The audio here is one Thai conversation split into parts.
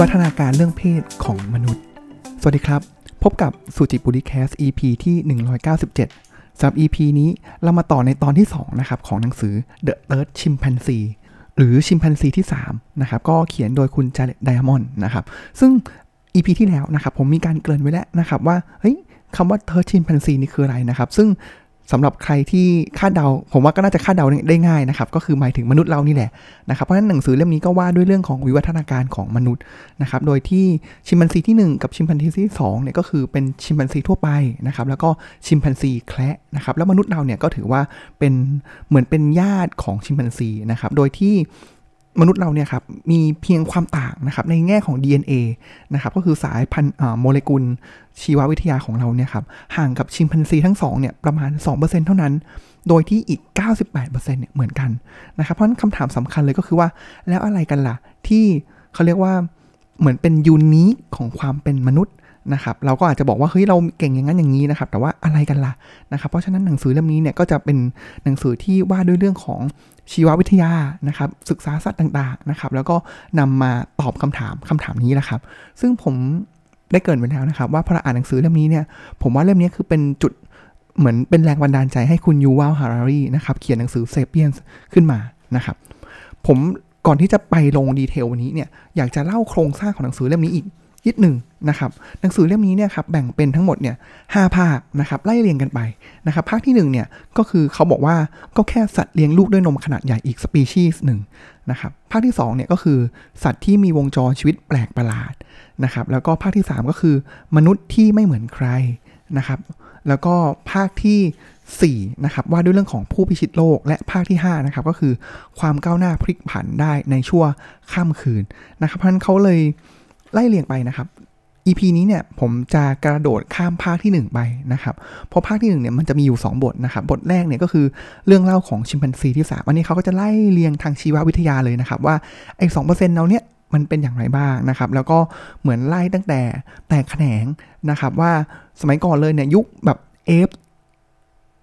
วัฒนาการเรื่องเพศของมนุษย์ สวัสดีครับ พบกับสุจิบุริแคส EP ที่ 197สำหรับ EP นี้เรามาต่อในตอนที่ 2 นะครับ ของหนังสือ The Third Chimpanzee หรือชิมพันซีที่ 3 นะครับ ก็เขียนโดยคุณจาเลตไดมอนด์นะครับ ซึ่ง EP ที่แล้วนะครับ ผมมีการเกริ่นไว้แล้วนะครับว่า เฮ้ยคำว่า Third Chimpanzee นี่คืออะไรนะครับ ซึ่ง สำหรับใครที่คาดเดา ผมว่าก็น่าจะคาดเดาได้ง่ายนะครับ ก็คือหมายถึงมนุษย์เรานี่แหละนะครับ เพราะฉะนั้นหนังสือเล่มนี้ก็ว่าด้วยเรื่องของวิวัฒนาการของมนุษย์นะครับ โดยที่ชิมพันซีที่ 1 กับชิมพันซีที่2เนี่ยก็คือเป็นชิมพันซีทั่วไปนะครับ แล้วก็ชิมพันซีแคระนะครับ แล้วมนุษย์เราเนี่ยก็ถือว่าเป็นเหมือนเป็นญาติของชิมพันซีนะครับ โดยที่ มนุษย์เราเนี่ยครับมีเพียงความต่างนะครับในแง่ของ DNA นะครับก็คือสายพันธุ์โมเลกุลชีววิทยาของเราเนี่ยครับห่างกับชิมพันซีทั้งสองเนี่ยประมาณ 2%เท่านั้น โดยที่อีก 98%เนี่ยเหมือนกันนะครับเพราะฉะนั้นคำถามสำคัญเลยก็คือว่า แล้วอะไรกันล่ะที่เขาเรียกว่าเหมือนเป็นยูนิคของความเป็นมนุษย์ นะครับเราก็อาจจะบอกว่าเฮ้ยเราเก่งอย่างนั้นอย่างนี้นะครับ แต่ว่าอะไรกันล่ะนะครับ เพราะฉะนั้นหนังสือเล่มนี้เนี่ยก็จะเป็นหนังสือที่ว่าด้วยเรื่องของชีววิทยานะครับ ศึกษาสัตว์ต่างๆนะครับ แล้วก็นำมาตอบคำถามคำถามนี้แหละครับ ซึ่งผมได้เกิดไปแล้วนะครับ ว่าพอเราอ่านหนังสือเล่มนี้เนี่ย ผมว่าเล่มนี้คือเป็นจุดเหมือนเป็นแรงบันดาลใจให้คุณยูวาลฮารารีนะครับ เขียนหนังสือ Sapiens ขึ้นมานะครับ ผมก่อนที่จะไปลง detail วันนี้เนี่ย อยากจะเล่าโครงสร้างของหนังสือเล่มนี้อีก นิดหนึ่งนะครับหนังสือเล่มนี้เนี่ยครับแบ่งเป็นทั้งหมดเนี่ยห้าภาคนะครับไล่เรียงกันไปนะครับภาคที่1เนี่ยก็คือเขาบอกว่าก็แค่สัตว์เลี้ยงลูกด้วยนมขนาดใหญ่อีกสปีชีส์หนึ่งนะครับภาคที่2เนี่ยก็คือสัตว์ที่มีวงจรชีวิตแปลกประหลาดนะครับแล้วก็ภาคที่ 3 ก็คือมนุษย์ที่ไม่เหมือนใครนะครับแล้วก็ภาคที่4นะครับว่าด้วยเรื่องของผู้พิชิตโลกและภาคที่5นะครับก็คือความก้าวหน้าพลิกผันได้ในชั่วข้ามคืนนะครับเพราะนั้นเขาเลย ไล่เรียงไปนะครับ EP นี้เนี่ยผมจะกระโดดข้ามภาคที่ 1 ไปนะครับ เพราะภาคที่1เนี่ยมันจะมีอยู่ 2 บทนะครับ บทแรกเนี่ยก็คือเรื่องเล่าของชิมพันซีที่3อันนี้เขาก็จะไล่เรียงทางชีววิทยาเลยนะครับ ว่าไอ้สองเปอร์เซ็นต์เราเนี่ยมันเป็นอย่างไรบ้างนะครับ แล้วก็เหมือนไล่ตั้งแต่แตกแขนงนะครับว่าสมัยก่อนเลยเนี่ยยุคแบบ ape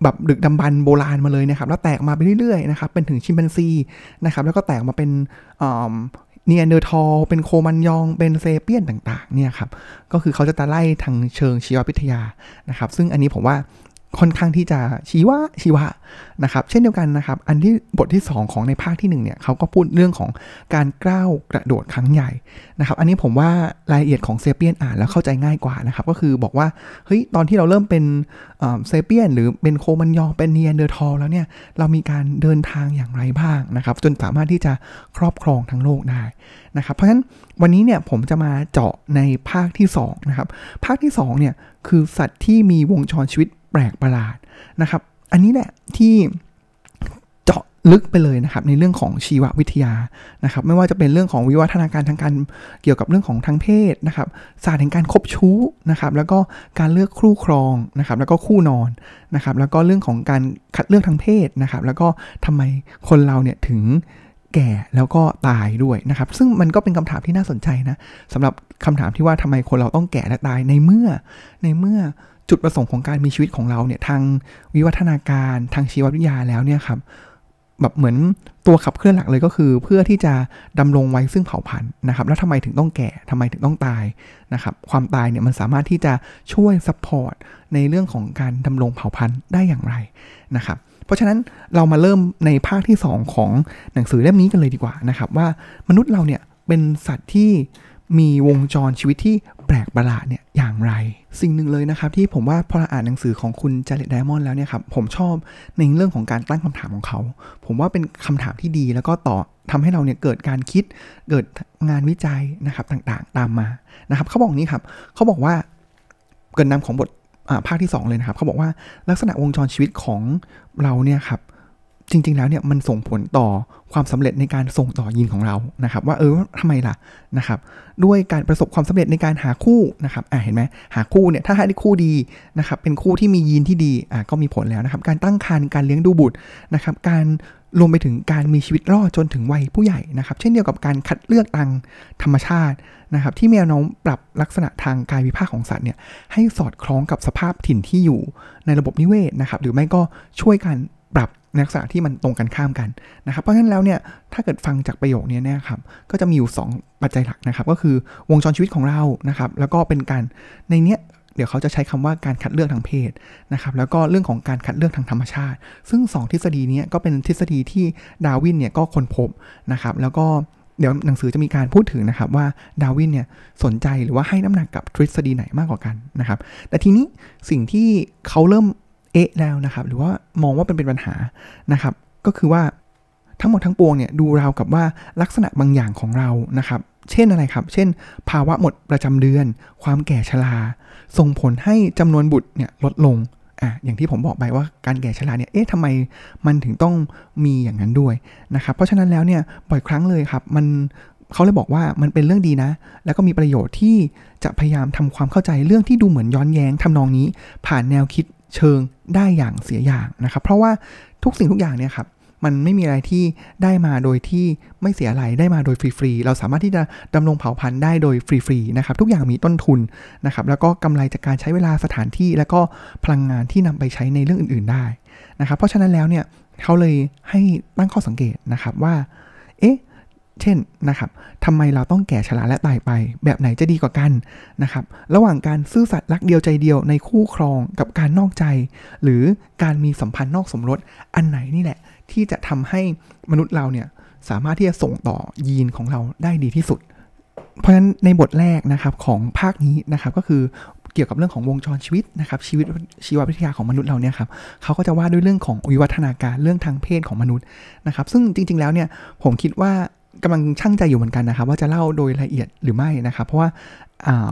แบบดึกดำบรรพ์โบราณมาเลยนะครับ แล้วแตกมาไปเรื่อยๆนะครับเป็นถึงชิมพันซีนะครับแล้วก็แตกมาเป็น นีแอนเดอร์ทัลเป็นโครมันยอง เป็น Sapiens ต่างๆเนี่ยครับ ก็คือเขาจะตะไล่ทางเชิงชีววิทยานะครับ ซึ่งอันนี้ผมว่า ค่อนข้างที่จะชี้ว่าชีวะนะครับ เช่นเดียวกันนะครับ อันที่บทที่ 2 ของในภาคที่1เนี่ยเขาก็พูดเรื่องของการก้าวกระโดดครั้งใหญ่นะครับ อันนี้ผมว่ารายละเอียดของเซเปียนอ่านแล้วเข้าใจง่ายกว่านะครับ ก็คือบอกว่าเฮ้ยตอนที่เราเริ่มเป็นเซเปียน หรือเป็นโครมันยองเป็นนีแอนเดอร์ทัลแล้วเนี่ยเรามีการเดินทางอย่างไรบ้างนะครับ จนสามารถที่จะครอบครองทั้งโลกได้นะครับ เพราะฉะนั้นวันนี้เนี่ยผมจะมาเจาะในภาคที่2นะครับภาคที่2เนี่ยคือสัตว์ที่มีวงจรชีวิต แปลกประหลาดนะครับ อันนี้แหละที่เจาะลึกไปเลยนะครับในเรื่องของชีววิทยานะครับ ไม่ว่าจะเป็นเรื่องของวิวัฒนาการทางการเกี่ยวกับเรื่องของทางเพศนะครับศาสตร์แห่งการคบชู้นะครับ แล้วก็การเลือกคู่ครองนะครับ แล้วก็คู่นอนนะครับ แล้วก็เรื่องของการคัดเลือกทางเพศนะครับ แล้วก็ทำไมคนเราเนี่ยถึงแก่แล้วก็ตายด้วยนะครับ ซึ่งมันก็เป็นคำถามที่น่าสนใจนะสำหรับคำถามที่ว่าทำไมคนเราต้องแก่และตายในเมื่อในเมื่อ จุดประสงค์ของการมีชีวิตของเราเนี่ยทางวิวัฒนาการทางชีววิทยาแล้วเนี่ยครับแบบเหมือนตัวขับเคลื่อนหลักเลยก็คือ เพื่อที่จะดำรงไว้ซึ่งเผ่าพันธุ์นะครับ แล้วทำไมถึงต้องแก่ทำไมถึงต้องตายนะครับ ความตายเนี่ยมันสามารถที่จะช่วย support ในเรื่องของการดำรงเผ่าพันธุ์ได้อย่างไรนะครับ เพราะฉะนั้นเรามาเริ่มในภาคที่ 2 ของหนังสือเล่มนี้กันเลยดีกว่านะครับ ว่ามนุษย์เราเนี่ยเป็นสัตว์ที่มีวงจรชีวิตที่ แปลกประหลาดเนี่ยอย่างไร สิ่งหนึ่งเลยนะครับที่ผมว่าพอาอ่านหนังสือของคุณจาเลตไดมอนด์แล้วเนี่ยครับผมชอบในเรื่องของการตั้งคำถามของเขา ผมว่าเป็นคำถามที่ดีแล้วก็ต่อทำให้เราเนี่ยเกิดการคิดเกิดงานวิจัยนะครับต่างๆ ตามมานะครับเขาบอกนี้ครับเขาบอกว่าเกินนำของบทภาคที่ 2 เลยนะครับเขาบอกว่าลักษณะวงจรชีวิตของเราเนี่ยครับ จริง ๆ แล้วเนี่ยมันส่งผลต่อความสำเร็จในการส่งต่อยีนของเรานะครับ ว่าเออทำไมล่ะนะครับ ด้วยการประสบความสำเร็จในการหาคู่นะครับอ่าเห็นไหมหาคู่เนี่ยถ้าหาได้คู่ดีนะครับเป็นคู่ที่มียีนที่ดีอ่าก็มีผลแล้วนะครับ การตั้งครรภ์การเลี้ยงดูบุตรนะครับ การรวมไปถึงการมีชีวิตรอดจนถึงวัยผู้ใหญ่นะครับ เช่นเดียวกับการคัดเลือกตังธรรมชาตินะครับ ที่แนวน้มปรับลักษณะทางกายวิภาคของสัตว์เนี่ยให้สอดคล้องกับสภาพถิ่นที่อยู่ในระบบนิเวศนะครับ หรือไม่ก็ช่วยกันปรับ ในลักษณะที่มันตรงกันข้ามกันนะครับ เพราะฉะนั้นแล้วเนี่ยถ้าเกิดฟังจากประโยคนี้นี่ยครับก็จะมีอยู่ 2 ปัจจัยหลักนะครับ ก็คือวงจรชีวิตของเรานะครับ แล้วก็เป็นการในเนี้ยเดี๋ยวเขาจะใช้คำว่าการคัดเลือกทางเพศนะครับ แล้วก็เรื่องของการคัดเลือกทางธรรมชาติ ซึ่ง 2 ทฤษฎีนี้ก็เป็นทฤษฎีที่ดาวินเนี่ยก็ค้นพบนะครับ แล้วก็เดี๋ยวหนังสือจะมีการพูดถึงนะครับว่าดาวินเนี่ยสนใจหรือว่าให้น้ำหนักกับทฤษฎีไหนมากกว่ากันนะครับ แต่ทีนี้สิ่งที่เขาเริ่ม เอะแล้วนะครับ หรือว่ามองว่าเป็นเป็นปัญหานะครับ ก็คือว่าทั้งหมดทั้งปวงเนี่ยดูราวกับว่าลักษณะบางอย่างของเรานะครับ เช่นอะไรครับ เช่น ภาวะหมดประจำเดือน ความแก่ชรา ส่งผลให้จำนวนบุตรเนี่ยลดลงอะอย่างที่ผมบอกไปว่าการแก่ชราเนี่ย เอ๊ะทำไมมันถึงต้องมีอย่างนั้นด้วยนะครับ เพราะฉะนั้นแล้วเนี่ยบ่อยครั้งเลยครับ มันเขาเลยบอกว่ามันเป็นเรื่องดีนะ แล้วก็มีประโยชน์ที่จะพยายามทำความเข้าใจเรื่องที่ดูเหมือนย้อนแย้งทำนองนี้ ผ่านแนวคิด เชิงได้อย่างเสียอย่างนะครับ เพราะว่าทุกสิ่งทุกอย่างเนี่ยครับมันไม่มีอะไรที่ได้มาโดยที่ไม่เสียอะไรได้มาโดยฟรีๆ เราสามารถที่จะดำรงเผ่าพันธุ์ได้โดยฟรีๆ นะครับ ทุกอย่างมีต้นทุนนะครับ แล้วก็กำไรจากการใช้เวลาสถานที่ แล้วก็พลังงานที่นำไปใช้ในเรื่องอื่นๆ ได้นะครับ เพราะฉะนั้นแล้วเนี่ยเขาเลยให้ตั้งข้อสังเกตนะครับว่า เอ๊ะ เช่นนะครับทำไมเราต้องแก่ชราและตายไป แบบไหนจะดีกว่ากันนะครับ ระหว่างการซื่อสัตย์รักเดียวใจเดียวในคู่ครองกับการนอกใจ หรือการมีสัมพันธ์นอกสมรสอันไหนนี่แหละ ที่จะทำให้มนุษย์เราเนี่ยสามารถที่จะส่งต่อยีนของเราได้ดีที่สุด เพราะฉะนั้นในบทแรกนะครับของภาคนี้นะครับก็คือเกี่ยวกับเรื่องของวงจรชีวิตนะครับชีวิตชีววิทยาของมนุษย์เราเนี่ยครับเขาก็จะว่าด้วยเรื่องของวิวัฒนาการเรื่องทางเพศของมนุษย์นะครับซึ่งจริง ๆแล้วเนี่ยผมคิดว่า กำลังช่างใจอยู่เหมือนกันนะครับ ว่าจะเล่าโดยละเอียดหรือไม่นะครับ เพราะว่า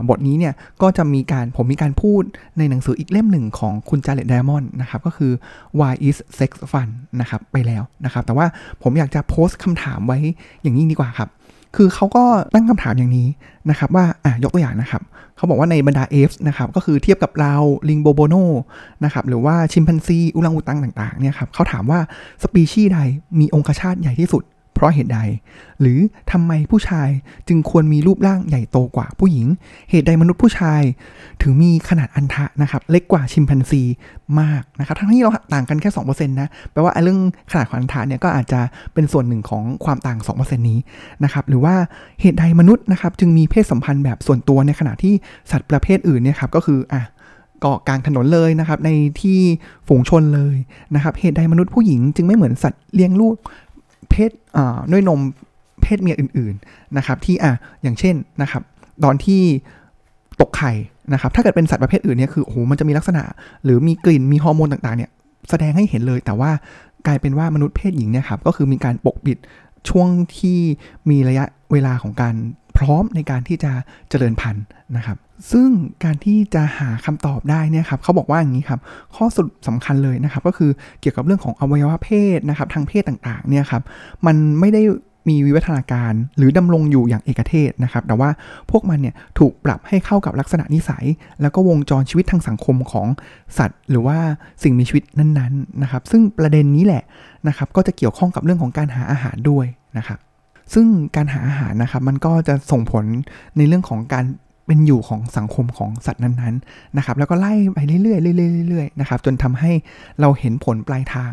บทนี้เนี่ยก็จะมีการผมมีการพูดในหนังสืออีกเล่มหนึ่งของคุณจาเลตไดมอนด์นะครับ ก็คือ why is sex fun นะครับ ไปแล้วนะครับ แต่ว่าผมอยากจะโพสต์คำถามไว้อย่างนี้ดีกว่าครับ คือเขาก็ตั้งคำถามอย่างนี้นะครับ ว่าอะยกตัวอย่างนะครับ เขาบอกว่าในบรรดาเอฟนะครับ ก็คือเทียบกับเราลิงโบโบโนนะครับ หรือว่าชิมพันซี อุลังอุตังต่างๆเนี่ยครับเขาถามว่าสปีชีส์ใดมีองคชาตใหญ่ที่สุด เพราะเหตุใด หรือทำไมผู้ชายจึงควรมีรูปร่างใหญ่โตกว่าผู้หญิง เหตุใดมนุษย์ผู้ชาย ถึงมีขนาดอันทะนะครับ เล็กกว่าชิมพันซีมากนะครับทั้งที่เราต่างกันแค่2%นะแปลว่าเรื่องขนาดของอันทะเนี่ยก็อาจจะเป็นส่วนหนึ่งของความต่าง 2%นี้นะครับหรือว่าเหตุใดมนุษย์นะครับจึงมีเพศสัมพันธ์แบบส่วนตัวในขณะที่สัตว์ประเภทอื่นเนี่ยครับก็คืออะก็กลางถนนเลยนะครับในที่ฝูงชนเลยนะครับเหตุใดมนุษย์ผู้หญิงจึงไม่เหมือนสัตว์เลี้ยงลูก เพศด้วยนมเพศเมียอื่นๆนะครับที่อะอย่างเช่นนะครับ ตอนที่ตกไข่นะครับ ถ้าเกิดเป็นสัตว์ประเภทอื่นเนี่ยคือโอ้โหมันจะมีลักษณะ หรือมีกลิ่นมีฮอร์โมนต่างๆเนี่ยแสดงให้เห็นเลย แต่ว่ากลายเป็นว่ามนุษย์เพศหญิงเนี่ยครับก็คือมีการปกปิดช่วงที่มีระยะเวลาของการ พร้อมในการที่จะเจริญพันธุ์นะครับ ซึ่งการที่จะหาคำตอบได้เนี่ยครับเขาบอกว่าอย่างนี้ครับ ข้อสรุปสำคัญเลยนะครับ ก็คือเกี่ยวกับเรื่องของอวัยวะเพศนะครับทางเพศต่างๆเนี่ยครับมันไม่ได้มีวิวัฒนาการหรือดำรงอยู่อย่างเอกเทศนะครับ แต่ว่าพวกมันเนี่ยถูกปรับให้เข้ากับลักษณะนิสัย แล้วก็วงจรชีวิตทางสังคมของสัตว์ หรือว่าสิ่งมีชีวิตนั้นๆนะครับ ซึ่งประเด็นนี้แหละนะครับ ก็จะเกี่ยวข้องกับเรื่องของการหาอาหารด้วยนะครับ ซึ่งการหาอาหารนะครับมันก็จะส่งผลในเรื่องของการเป็นอยู่ของสังคมของสัตว์นั้นๆนะครับ แล้วก็ไล่ไปเรื่อยๆเรื่อยๆเรื่อยๆนะครับ จนทำให้เราเห็นผลปลายทาง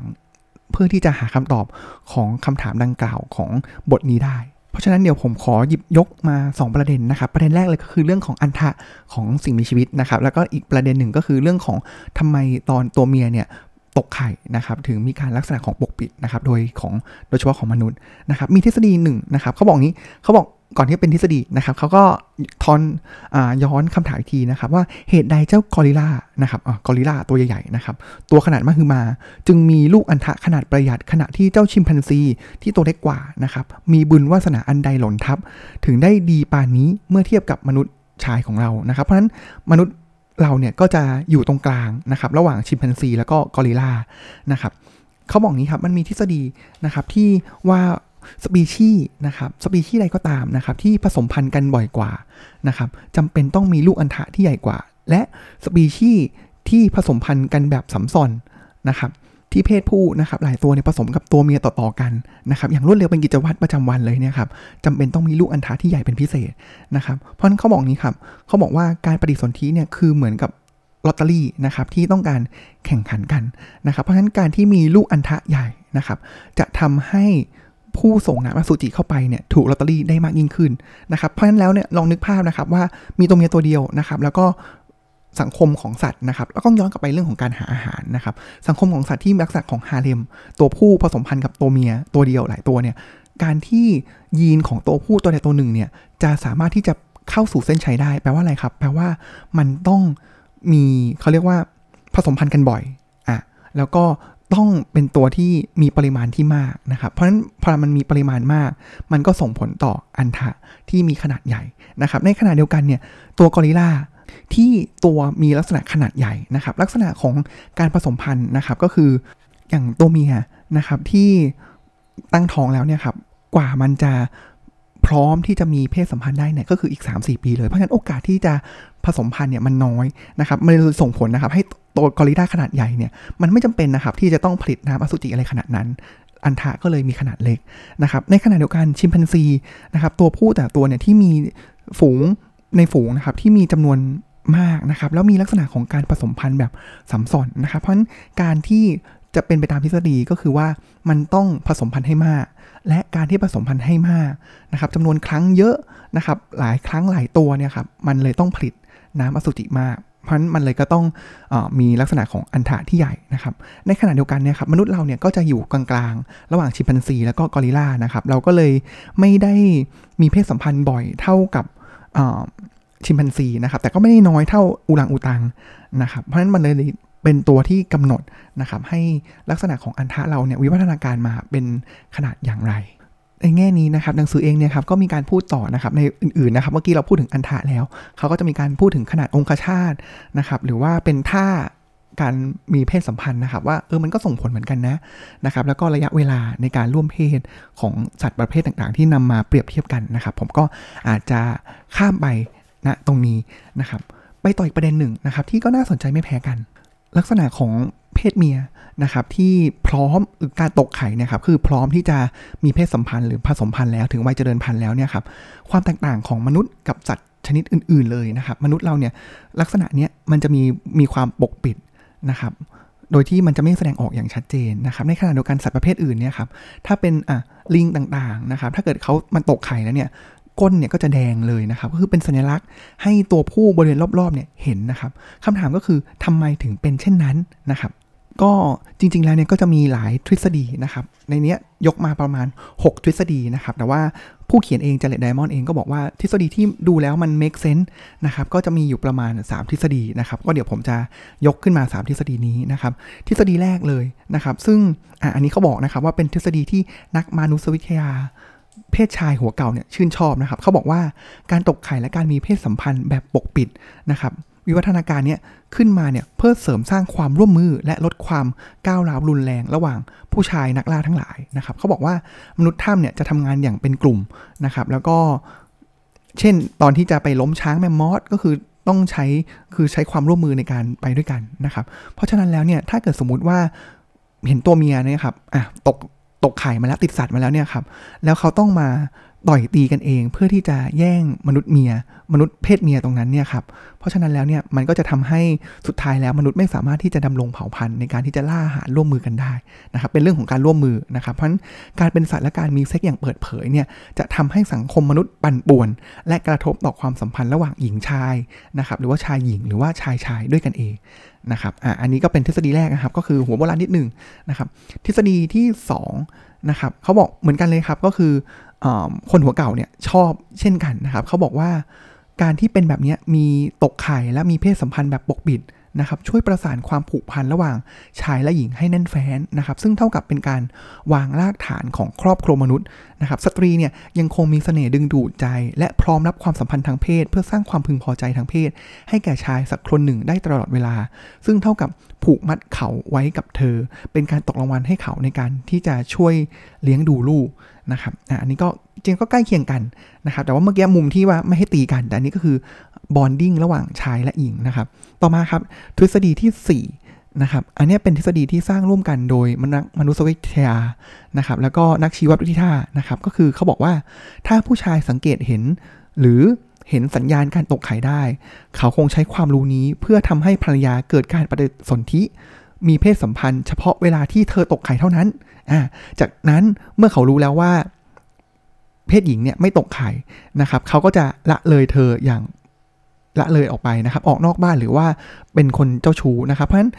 เพื่อที่จะหาคำตอบของคำถามดังกล่าวของบทนี้ได้ เพราะฉะนั้นเดี๋ยวผมขอหยิบยกมา 2 ประเด็นนะครับ ประเด็นแรกเลยก็คือเรื่องของอันทะของสิ่งมีชีวิตนะครับ แล้วก็อีกประเด็นหนึ่งก็คือเรื่องของทำไมตอนตัวเมียเนี่ย ตกไข่นะครับถึงมีการลักษณะของปกปิดนะครับโดยของโดยเฉพาะของมนุษย์นะครับมีทฤษฎีหนึ่งนะครับเขาบอกนี้เขาบอกก่อนที่เป็นทฤษฎีนะครับเขาก็ทอนอย้อนคำถามอีกทีนะครับว่าเหตุใดเจ้ากอริลลานะครับกอริลลาตัวใหญ่ๆนะครับตัวขนาดมหึมา จึงมีลูกอันทะขนาดประหยัดขณะที่เจ้าชิมพันซีที่ตัวเล็กกว่านะครับมีบุญวาสนาอันใดหล่นทับ ถึงได้ดีปานนี้เมื่อเทียบกับมนุษย์ชายของเรานะครับ เพราะฉะนั้นมนุษย์ เราเนี่ยก็จะอยู่ตรงกลางนะครับ ระหว่างชิมแปนซีแล้วก็กอริลลานะครับเขาบอกนี้ครับมันมีทฤษฎีนะครับที่ว่าสปีชีนะครับสปีชีใดก็ตามนะครับที่ผสมพันธุ์กันบ่อยกว่านะครับจำเป็นต้องมีลูกอัณฑะที่ใหญ่กว่า และสปีชีที่ผสมพันธุ์กันแบบสัมซอนนะครับ ที่เพศผู้นะครับหลายตัวเนี่ยผสมกับตัวเมียต่อๆกันนะครับอย่างรวดเร็วเป็นกิจวัตรประจำวันเลยเนี่ยครับจำเป็นต้องมีลูกอัณฑะที่ใหญ่เป็นพิเศษนะครับเพราะนั้นเขาบอกนี้ครับเขาบอกว่าการปฏิสนธิเนี่ยคือเหมือนกับลอตเตอรี่นะครับที่ต้องการแข่งขันกันนะครับเพราะฉะนั้นการที่มีลูกอันทะใหญ่นะครับจะทำให้ผู้ส่งน้ำอสุจิเข้าไปเนี่ยถูกลอตเตอรี่ได้มากยิ่งขึ้นนะครับเพราะฉะนั้นแล้วเนี่ยลองนึกภาพนะครับว่ามีตัวเมียตัวเดียวนะครับแล้วก็ สังคมของสัตว์นะครับ แล้วก็ย้อนกลับไปเรื่องของการหาอาหารนะครับ สังคมของสัตว์ที่ลักษณะของฮาเลม ตัวผู้ผสมพันธุ์กับตัวเมียตัวเดียวหลายตัวเนี่ย การที่ยีนของตัวผู้ตัวใดตัวหนึ่งเนี่ยจะสามารถที่จะเข้าสู่เส้นชัยได้ แปลว่าอะไรครับ แปลว่ามันต้องมีเขาเรียกว่าผสมพันธุ์กันบ่อยอะแล้วก็ต้องเป็นตัวที่มีปริมาณที่มากนะครับ เพราะฉะนั้นพอมันมีปริมาณมาก มันก็ส่งผลต่ออันทะที่มีขนาดใหญ่นะครับ ในขณะเดียวกันเนี่ยตัวกอริลลา ที่ตัวมีลักษณะขนาดใหญ่นะครับ ลักษณะของการผสมพันธุ์นะครับ ก็คืออย่างตัวเมียนะครับที่ตั้งท้องแล้วเนี่ยครับกว่ามันจะพร้อมที่จะมีเพศสัมพันธ์ได้เนี่ยก็คืออีก 3-4 ปีเลย เพราะฉะนั้นโอกาสที่จะผสมพันธุ์เนี่ยมันน้อยนะครับมันส่งผลนะครับให้ตัวกอริลลาขนาดใหญ่เนี่ยมันไม่จำเป็นนะครับที่จะต้องผลิตน้ำอสุจิอะไรขนาดนั้น อันทะก็เลยมีขนาดเล็กนะครับในขณะเดียวกันชิมพันซีนะครับตัวผู้แต่ตัวเนี่ยที่มีฝูงในฝูงนะครับที่มีจำนวน มากนะครับ แล้วมีลักษณะของการผสมพันธุ์แบบสัมสอนนะครับ เพราะฉะนั้นการที่จะเป็นไปตามทฤษฎีก็คือว่ามันต้องผสมพันธุ์ให้มาก และการที่ผสมพันธุ์ให้มากนะครับจำนวนครั้งเยอะนะครับ หลายครั้งหลายตัวเนี่ยครับมันเลยต้องผลิตน้ำอสุจิมากเพราะนั้นมันเลยก็ต้องอมีลักษณะของอันทะที่ใหญ่นะครับ ในขณะเดียวกันเนี่ยครับมนุษย์เราเนี่ยก็จะอยู่กลางๆ ระหว่างชิมพันซีแล้วก็กอริลลานะครับ เราก็เลยไม่ได้มีเพศสัมพันธ์บ่อยเท่ากับ ชิมพันซีนะครับ แต่ก็ไม่ได้น้อยเท่าอูรังอูตังนะครับ เพราะฉะนั้นมันเลยเป็นตัวที่กำหนดนะครับ ให้ลักษณะของอันทะเราเนี่ยวิวัฒนาการมาเป็นขนาดอย่างไรในแง่นี้นะครับหนังสือเองเนี่ยครับก็มีการพูดต่อนะครับในอื่นๆนะครับเมื่อกี้เราพูดถึงอันทะแล้ว เขาก็จะมีการพูดถึงขนาดองคชาตนะครับ หรือว่าเป็นท่าการมีเพศสัมพันธ์นะครับ ว่าเออมันก็ส่งผลเหมือนกันนะนะครับ แล้วก็ระยะเวลาในการร่วมเพศของสัตว์ประเภทต่างๆ ที่นำมาเปรียบเทียบกันนะครับ ผมก็อาจจะข้ามไป นะตรงนี้นะครับ ไปต่ออีกประเด็นหนึ่งนะครับ ที่ก็น่าสนใจไม่แพ้กัน ลักษณะของเพศเมียนะครับที่พร้อมการตกไข่นะครับคือพร้อมที่จะมีเพศสัมพันธ์หรือผสมพันธุ์แล้วถึงวัยเจริญพันธุ์แล้วเนี่ยครับความแตกต่างของมนุษย์กับสัตว์ชนิดอื่น ๆ เลยนะครับ มนุษย์เราเนี่ยลักษณะเนี้ยมันจะมีมีความปกปิดนะครับ โดยที่มันจะไม่แสดงออกอย่างชัดเจนนะครับ ในขณะเดียวกันสัตว์ประเภทอื่นเนี่ยครับถ้าเป็นอะลิงต่างๆนะครับถ้าเกิดเขามันตกไข่แล้วเนี่ย ก้นเนี่ยก็จะแดงเลยนะครับ ก็คือเป็นสัญลักษณ์ให้ตัวผู้บริเวณรอบๆเนี่ยเห็นนะครับคำถามก็คือทำไมถึงเป็นเช่นนั้นนะครับ ก็จริงๆแล้วเนี่ยก็จะมีหลายทฤษฎีนะครับ ในนี้ยกมาประมาณ 6 ทฤษฎีนะครับ แต่ว่าผู้เขียนเองจเลตไดมอนด์เองก็บอกว่าทฤษฎีที่ดูแล้วมัน make sense นะครับ ก็จะมีอยู่ประมาณ 3 ทฤษฎีนะครับ ก็เดี๋ยวผมจะยกขึ้นมา 3 ทฤษฎีนี้นะครับ ทฤษฎีแรกเลยนะครับ ซึ่งออันนี้เขาบอกนะครับว่าเป็นทฤษฎีที่นักมานุษยวิทยา เพศชายหัวเก่าเนี่ยชื่นชอบนะครับเขาบอกว่าการตกไข่และการมีเพศสัมพันธ์แบบปกปิดนะครับวิวัฒนาการเนี่ยขึ้นมาเนี่ยเพื่อเสริมสร้างความร่วมมือและลดความก้าวร้าวรุนแรงระหว่างผู้ชายนักล่าทั้งหลายนะครับเขาบอกว่ามนุษย์ถ้ำเนี่ยจะทำงานอย่างเป็นกลุ่มนะครับ แล้วก็เช่นตอนที่จะไปล้มช้างแมมมอสก็คือต้องใช้คือใช้ความร่วมมือในการไปด้วยกันนะครับ เพราะฉะนั้นแล้วเนี่ยถ้าเกิดสมมุติว่าเห็นตัวเมียเนี่ยครับอะตก ตกไข่มาแล้วติดสัตว์มาแล้วเนี่ยครับ แล้วเขาต้องมา ต่อยตีกันเองเพื่อที่จะแย่งมนุษย์เมีย มนุษย์เพศเมียตรงนั้นเนี่ยครับเพราะฉะนั้นแล้วเนี่ยมันก็จะทำให้สุดท้ายแล้วมนุษย์ไม่สามารถที่จะดำรงเผ่าพันธุ์ในการที่จะล่าอาหารร่วมมือกันได้นะครับเป็นเรื่องของการร่วมมือนะครับเพราะฉะนั้นการเป็นสัตว์และการมีเซ็กอย่างเปิดเผยเนี่ยจะทำให้สังคมมนุษย์ปั่นป่วน และกระทบต่อความสัมพันธ์ระหว่างหญิงชายนะครับหรือว่าชายหญิงหรือว่าชายชายด้วยกันเองนะครับอ่าอันนี้ก็เป็นทฤษฎีแรกนะครับก็คือหัวโบราณนิดหนึ่งนะครับทฤษฎีที่ 2 นะครับเขาบอกเหมือนกันเลยครับก็คืออคนหัวเก่าเนี่ยชอบเช่นกันนะครับเขาบอกว่าการที่เป็นแบบนี้มีตกไข่และมีเพศสัมพันธ์แบบปกปิด นะครับช่วยประสานความผูกพันระหว่างชายและหญิงให้แน่นแฟ้นนะครับซึ่งเท่ากับเป็นการวางรากฐานของครอบครัวมนุษย์นะครับสตรีเนี่ยยังคงมีเสน่ห์ดึงดูดใจ และพร้อมรับความสัมพันธ์ทางเพศ เพื่อสร้างความพึงพอใจทางเพศ ให้แก่ชายสักคนหนึ่งได้ตลอดเวลา ซึ่งเท่ากับผูกมัดเขาไว้กับเธอ เป็นการตกรางวัลให้เขาในการที่จะช่วยเลี้ยงดูลูก นะครับอันนี้ก็จริงก็ใกล้เคียงกันนะครับแต่ว่าเมื่อกี้มุมที่ว่าไม่ให้ตีกัน แต่อันนี้ก็คือบอนดิ้งระหว่างชายและหญิงนะครับต่อมาครับทฤษฎีที่4นะครับอันนี้เป็นทฤษฎีที่สร้างร่วมกันโดยมนักมนุษยวิทยานะครับแล้วก็นักชีววิทยานะครับก็คือเขาบอกว่าถ้าผู้ชายสังเกตเห็น หรือเห็นสัญญาณการตกไข่ได้ เขาคงใช้ความรู้นี้เพื่อทำให้ภรรยาเกิดการปฏิสนธิ มีเพศสัมพันธ์เฉพาะเวลาที่เธอตกไข่เท่านั้นอ่าจากนั้นเมื่อเขารู้แล้วว่า เพศหญิงเนี่ยไม่ตกไข่นะครับ เขาก็จะละเลยเธออย่างละเลยออกไปนะครับ ออกนอกบ้านหรือว่าเป็นคนเจ้าชู้นะครับ เพราะฉะนั้น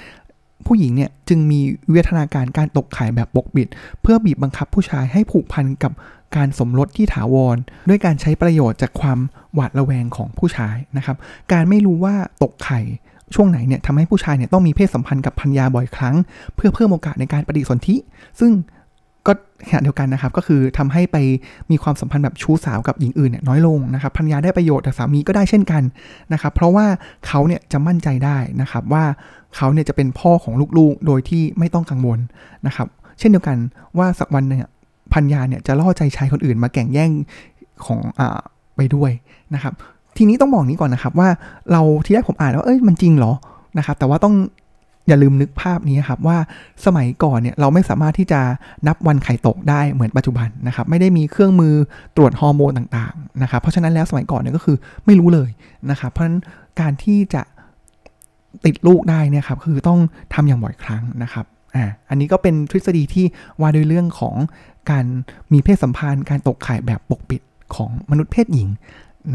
ผู้หญิงเนี่ยจึงมีวิวัฒนาการการตกไข่แบบปกปิด เพื่อบีบบังคับผู้ชายให้ผูกพันกับการสมรสที่ถาวร ด้วยการใช้ประโยชน์จากความหวาดระแวงของผู้ชายนะครับ การไม่รู้ว่าตกไข่ ช่วงไหนเนี่ยทำให้ผู้ชายเนี่ยต้องมีเพศสัมพันธ์กับพันยาบ่อยครั้ง เพื่อเพิ่มโอกาสในการปฏิสนธิ ซึ่งก็ขณะเดียวกันนะครับ ก็คือทำให้ไปมีความสัมพันธ์แบบชู้สาวกับหญิงอื่นเนี่ยน้อยลงนะครับพันยาได้ประโยชน์แต่สามีก็ได้เช่นกันนะครับ เพราะว่าเขาเนี่ยจะมั่นใจได้นะครับว่าเขาเนี่ยจะเป็นพ่อของลูกๆ โดยที่ไม่ต้องกังวลนะครับ เช่นเดียวกันว่าสักวันเนี่ยพันยาเนี่ยจะล่อใจชายคนอื่นมาแก่งแย่งของอ่าไปด้วยนะครับ ทีนี้ต้องบอกนี้ก่อนนะครับว่าเราที่แรกผมอ่านว่าเอ้ยมันจริงเหรอนะครับแต่ว่าต้องอย่าลืมนึกภาพนี้ครับว่าสมัยก่อนเนี่ยเราไม่สามารถที่จะนับวันไข่ตกได้เหมือนปัจจุบันนะครับไม่ได้มีเครื่องมือตรวจฮอร์โมนต่างๆนะครับเพราะฉะนั้นแล้วสมัยก่อนเนี่ยก็คือไม่รู้เลยนะครับเพราะฉะนั้นการที่จะติดลูกได้เนี่ยครับคือต้องทำอย่างบ่อยครั้งนะครับอ่าอันนี้ก็เป็นทฤษฎีที่ว่าด้วยเรื่องของการมีเพศสัมพันธ์ การตกไข่แบบปกปิดของมนุษย์เพศหญิง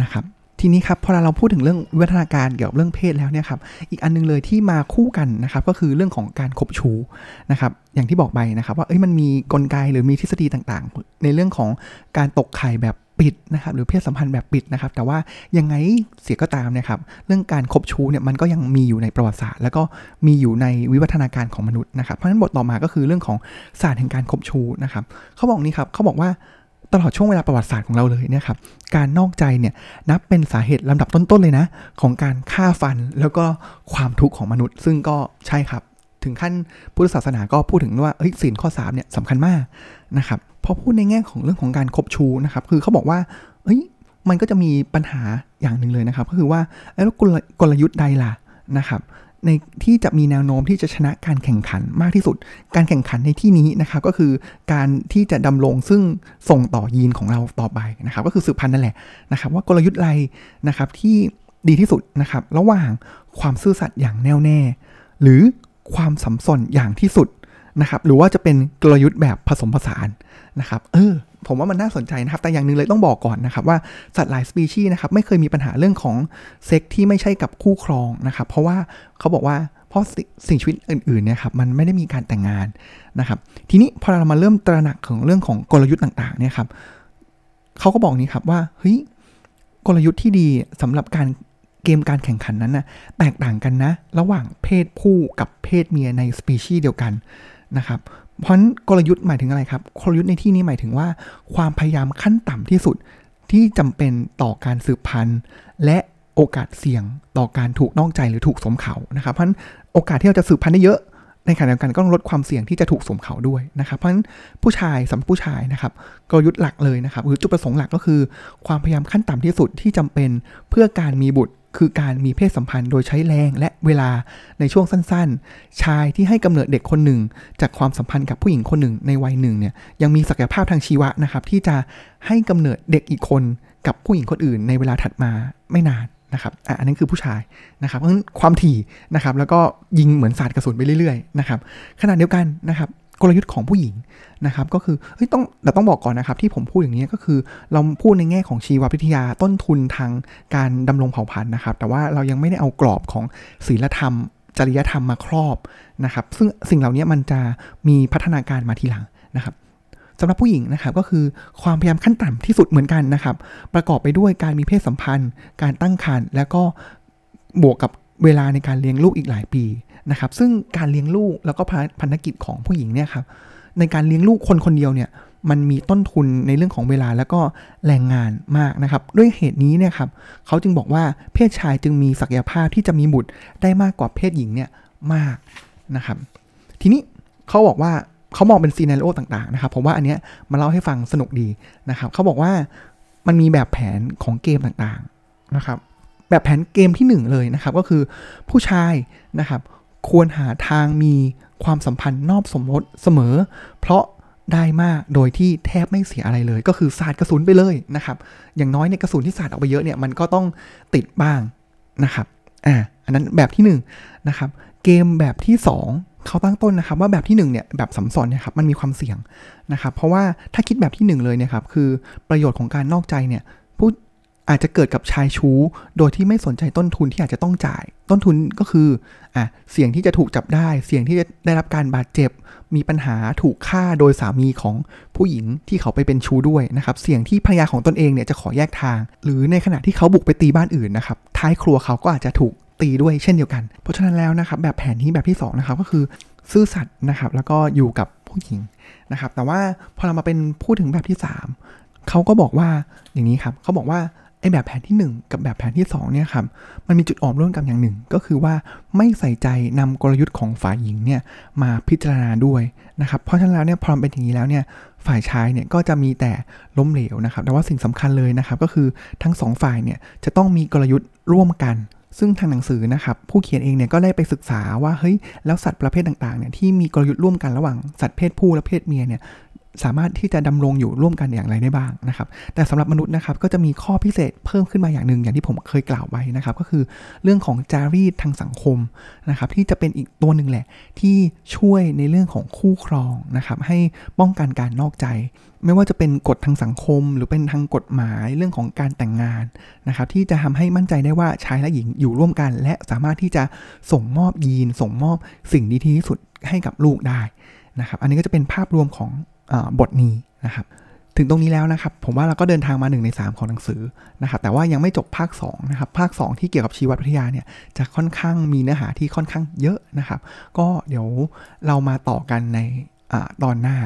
นะครับ ทีนี้ครับพอเราพูดถึงเรื่องวิวัฒนาการเกี่ยวกับเรื่องเพศแล้วเนี่ยครับอีกอันนึงเลยที่มาคู่กันนะครับก็คือเรื่องของการคบชูนะครับอย่างที่บอกไปนะครับว่าเอ้ยมันมีกลไกหรือมีทฤษฎีต่างๆ ในเรื่องของการตกไข่แบบปิดนะครับหรือเพศสัมพันธ์แบบปิดนะครับ แต่ว่ายังไงเสียก็ตามนะครับ เรื่องการคบชู้เนี่ยมันก็ยังมีอยู่ในประวัติศาสตร์ แล้วก็มีอยู่ในวิวัฒนาการของมนุษย์นะครับเพราะฉะนั้นบทต่อมาก็คือเรื่องของศาสตร์แห่งการคบชู้นะครับเขาบอกนี่ครับเขาบอกว่า ตลอดช่วงเวลาประวัติศาสตร์ของเราเลยเนี่ยครับการนอกใจเนี่ยนับเป็นสาเหตุลำดับต้นๆเลยนะ ของการฆ่าฟันแล้วก็ความทุกข์ของมนุษย์ ซึ่งก็ใช่ครับ ถึงขั้นพุทธศาสนาก็พูดถึงว่าเฮ้ยศีลข้อ3เนี่ยสำคัญมากนะครับพอพูดในแง่ของเรื่องของการคบชูนะครับ คือเขาบอกว่าเฮ้ยมันก็จะมีปัญหาอย่างหนึ่งเลยนะครับ ก็คือว่าแล้วกลยุทธ์ใดล่ะนะครับ ในที่จะมีแนวโน้มที่จะชนะการแข่งขันมากที่สุด การแข่งขันในที่นี้นะครับก็คือการที่จะดำรงซึ่งส่งต่อยีนของเราต่อไปนะครับ ก็คือสืบพันธุ์นั่นแหละนะครับ ว่ากลยุทธ์อะไรนะครับที่ดีที่สุดนะครับ ระหว่างความซื่อสัตย์อย่างแน่วแน่ หรือความสัมสนอย่างที่สุด นะครับหรือว่าจะเป็นกลยุทธ์แบบผสมผสานนะครับเออผมว่ามันน่าสนใจนะครับ แต่อย่างหนึ่งเลยต้องบอกก่อนนะครับว่าสัตว์หลายสปีชีส์นะครับไม่เคยมีปัญหาเรื่องของเซ็กที่ไม่ใช่กับคู่ครองนะครับ เพราะว่าเขาบอกว่าเพราะสิ่งชีวิตอื่นๆเนี่ยครับมันไม่ได้มีการแต่งงานนะครับ ทีนี้พอเรามาเริ่มตระหนักถึงเรื่องของกลยุทธ์ต่างๆเนี่ยครับเขาก็บอกนี้ครับว่าเฮ้ยกลยุทธ์ที่ดีสำหรับการเกมการแข่งขันนั้นนะแตกต่างกันนะ ระหว่างเพศผู้กับเพศเมียในสปีชีส์เดียวกัน นะครับเพราะกลยุทธ์หมายถึงอะไรครับกลยุทธ์ในที่นี้หมายถึงว่า ความพยายามขั้นต่ำที่สุดที่จำเป็นต่อการสืบพันธุ์ และโอกาสเสี่ยงต่อการถูกนอกใจหรือถูกสมเขานะครับ เพราะนั้นโอกาสที่เราจะสืบพันธุ์ได้เยอะในขณะเดียวกันก็ต้องลดความเสี่ยงที่จะถูกสมเขาด้วยนะครับ เพราะฉะนั้นผู้ชายสำหรับผู้ชายนะครับกลยุทธ์หลักเลยนะครับหรือจุดประสงค์หลักก็คือ ความพยายามขั้นต่ำที่สุดที่จำเป็นเพื่อการมีบุตร คือการมีเพศสัมพันธ์โดยใช้แรงและเวลาในช่วงสั้นๆ ชายที่ให้กำเนิดเด็กคนหนึ่ง จากความสัมพันธ์กับผู้หญิงคนหนึ่งในวัยหนึ่งเนี่ยยังมีศักยภาพทางชีวะนะครับ ที่จะให้กำเนิดเด็กอีกคนกับผู้หญิงคนอื่นในเวลาถัดมาไม่นานนะครับอันนั้นคือผู้ชายนะครับเพราะฉะนั้นความถี่นะครับ แล้วก็ยิงเหมือนสาดกระสุนไปเรื่อยๆนะครับขณะเดียวกันนะครับกลยุทธ์ของผู้หญิง นะครับก็คือเฮ้ยต้องแต่ต้องบอกก่อนนะครับที่ผมพูดอย่างนี้ก็คือเราพูดในแง่ของชีววิทยาต้นทุนทางการดำรงเผ่าพันธุ์นะครับ แต่ว่าเรายังไม่ได้เอากรอบของศีลธรรม จริยธรรมมาครอบนะครับ ซึ่งสิ่งเหล่านี้มันจะมีพัฒนาการมาทีหลังนะครับสำหรับผู้หญิงนะครับก็คือความพยายามขั้นต่ำที่สุดเหมือนกันนะครับ ประกอบไปด้วยการมีเพศสัมพันธ์ การตั้งครรภ์แล้วก็บวกกับเวลาในการเลี้ยงลูกอีกหลายปีนะครับ ซึ่งการเลี้ยงลูกแล้วก็พันธกิจของผู้หญิงเนี่ยครับ ในการเลี้ยงลูกคนคนเดียวเนี่ยมันมีต้นทุนในเรื่องของเวลาแล้วก็แรงงานมากนะครับ ด้วยเหตุนี้เนี่ยครับเขาจึงบอกว่าเพศชายจึงมีศักยภาพที่จะมีบุตรได้มากกว่าเพศหญิงเนี่ยมากนะครับ ทีนี้เขาบอกว่าเขามองเป็นซีนารีโอต่างๆนะครับผมว่าอันเนี้ยมาเล่าให้ฟังสนุกดีนะครับเขาบอกว่ามันมีแบบแผนของเกมต่างๆนะครับ แบบแผนเกมที่ 1 เลยนะครับ ก็คือผู้ชายนะครับ ควรหาทางมี ความสัมพันธ์นอบสมรสเสมอ เพราะได้มากโดยที่แทบไม่เสียอะไรเลย ก็คือสาดกระสุนไปเลยนะครับ อย่างน้อยเนี่ยกระสุนที่สาดออกไปเยอะเนี่ยมันก็ต้องติดบ้างนะครับอ่าอันนั้นแบบที่1นนะครับ เกมแบบที่ 2เขาตั้งต้นนะครับ ว่าแบบที่1เนี่ยแบบสัมสอนเนี่ยครับมันมีความเสี่ยงนะครับ เพราะว่าถ้าคิดแบบที่ 1 เลยเนี่ยครับคือประโยชน์ของการนอกใจเนี่ยผู้ อาจจะเกิดกับชายชู้ โดยที่ไม่สนใจต้นทุนที่อาจจะต้องจ่าย ต้นทุนก็คืออะเสี่ยงที่จะถูกจับได้ เสี่ยงที่จะได้รับการบาดเจ็บ มีปัญหาถูกฆ่าโดยสามีของผู้หญิงที่เขาไปเป็นชู้ด้วยนะครับ เสี่ยงที่ภรรยาของตนเองเนี่ยจะขอแยกทาง หรือในขณะที่เขาบุกไปตีบ้านอื่นนะครับ ท้ายครัวเขาก็อาจจะถูกตีด้วยเช่นเดียวกัน เพราะฉะนั้นแล้วนะครับแบบแผนนี้แบบที่2นะครับก็คือซื่อสัตย์นะครับแล้วก็อยู่กับผู้หญิงนะครับแต่ว่าพอเรามาเป็นพูดถึงแบบที่ 3เขาก็บอกว่าอย่างนี้ครับเขาบอกว่า ไอ้แบบแผนที่ 1 กับแบบแผนที่2เนี่ยครับมันมีจุดอ่อนร่วมกันอย่างหนึ่ง ก็คือว่าไม่ใส่ใจนำกลยุทธ์ของฝ่ายหญิงเนี่ยมาพิจารณาด้วยนะครับเพราะฉะนั้นแล้วเนี่ยพอเป็นอย่างนี้แล้วเนี่ยฝ่ายชายเนี่ยก็จะมีแต่ล้มเหลวนะครับแต่ว่าสิ่งสำคัญเลยนะครับก็คือทั้งสองฝ่ายเนี่ยจะต้องมีกลยุทธ์ร่วมกันซึ่งทางหนังสือนะครับผู้เขียนเองเนี่ยก็ได้ไปศึกษาว่าเฮ้ยแล้วสัตว์ประเภทต่างๆเนี่ยที่มีกลยุทธ์ร่วมกันระหว่างสัตว์เพศผู้และเพศเมียเนี่ย สามารถที่จะดำรงอยู่ร่วมกันอย่างไรได้บ้างนะครับ แต่สำหรับมนุษย์นะครับก็จะมีข้อพิเศษเพิ่มขึ้นมาอย่างหนึ่งอย่างที่ผมเคยกล่าวไว้นะครับ ก็คือเรื่องของจารีตทางสังคมนะครับที่จะเป็นอีกตัวหนึ่งแหละ ที่ช่วยในเรื่องของคู่ครองนะครับให้ป้องกันการนอกใจ ไม่ว่าจะเป็นกฎทางสังคม หรือเป็นทางกฎหมายเรื่องของการแต่งงานนะครับที่จะทำให้มั่นใจได้ว่าชายและหญิงอยู่ร่วมกัน และสามารถที่จะส่งมอบยีน ส่งมอบสิ่งดีที่สุดให้กับลูกได้นะครับอันนี้ก็จะเป็นภาพรวมของ บทนี้นะครับถึงตรงนี้แล้วนะครับ ผมว่าเราก็เดินทางมา 1 ใน 3 ของหนังสือนะครับแต่ว่ายังไม่จบภาค2นะครับภาค 2 ที่เกี่ยวกับชีววิทยาเนี่ยจะค่อนข้างมีเนื้อหาที่ค่อนข้างเยอะนะครับ ก็เดี๋ยวเรามาต่อกันในอตอนหน้า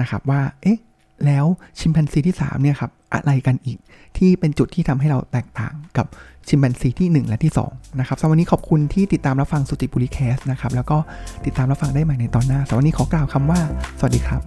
นะครับว่าเอ๊ะแล้วชิมแปนซีที่ 3 เนี่ยครับอะไรกันอีก ที่เป็นจุดที่ทำให้เราแตกต่างกับชิมแปนซีที่ 1 และที่2นะครับสำหรับวันนี้ขอบคุณที่ติดตามรับฟังสุติบุรีแคสนะครับแล้วก็ติดตามรับฟังได้ใหม่ในตอนหน้าสำหรับวันนี้ขอกล่าวคำว่า สวัสดีครับ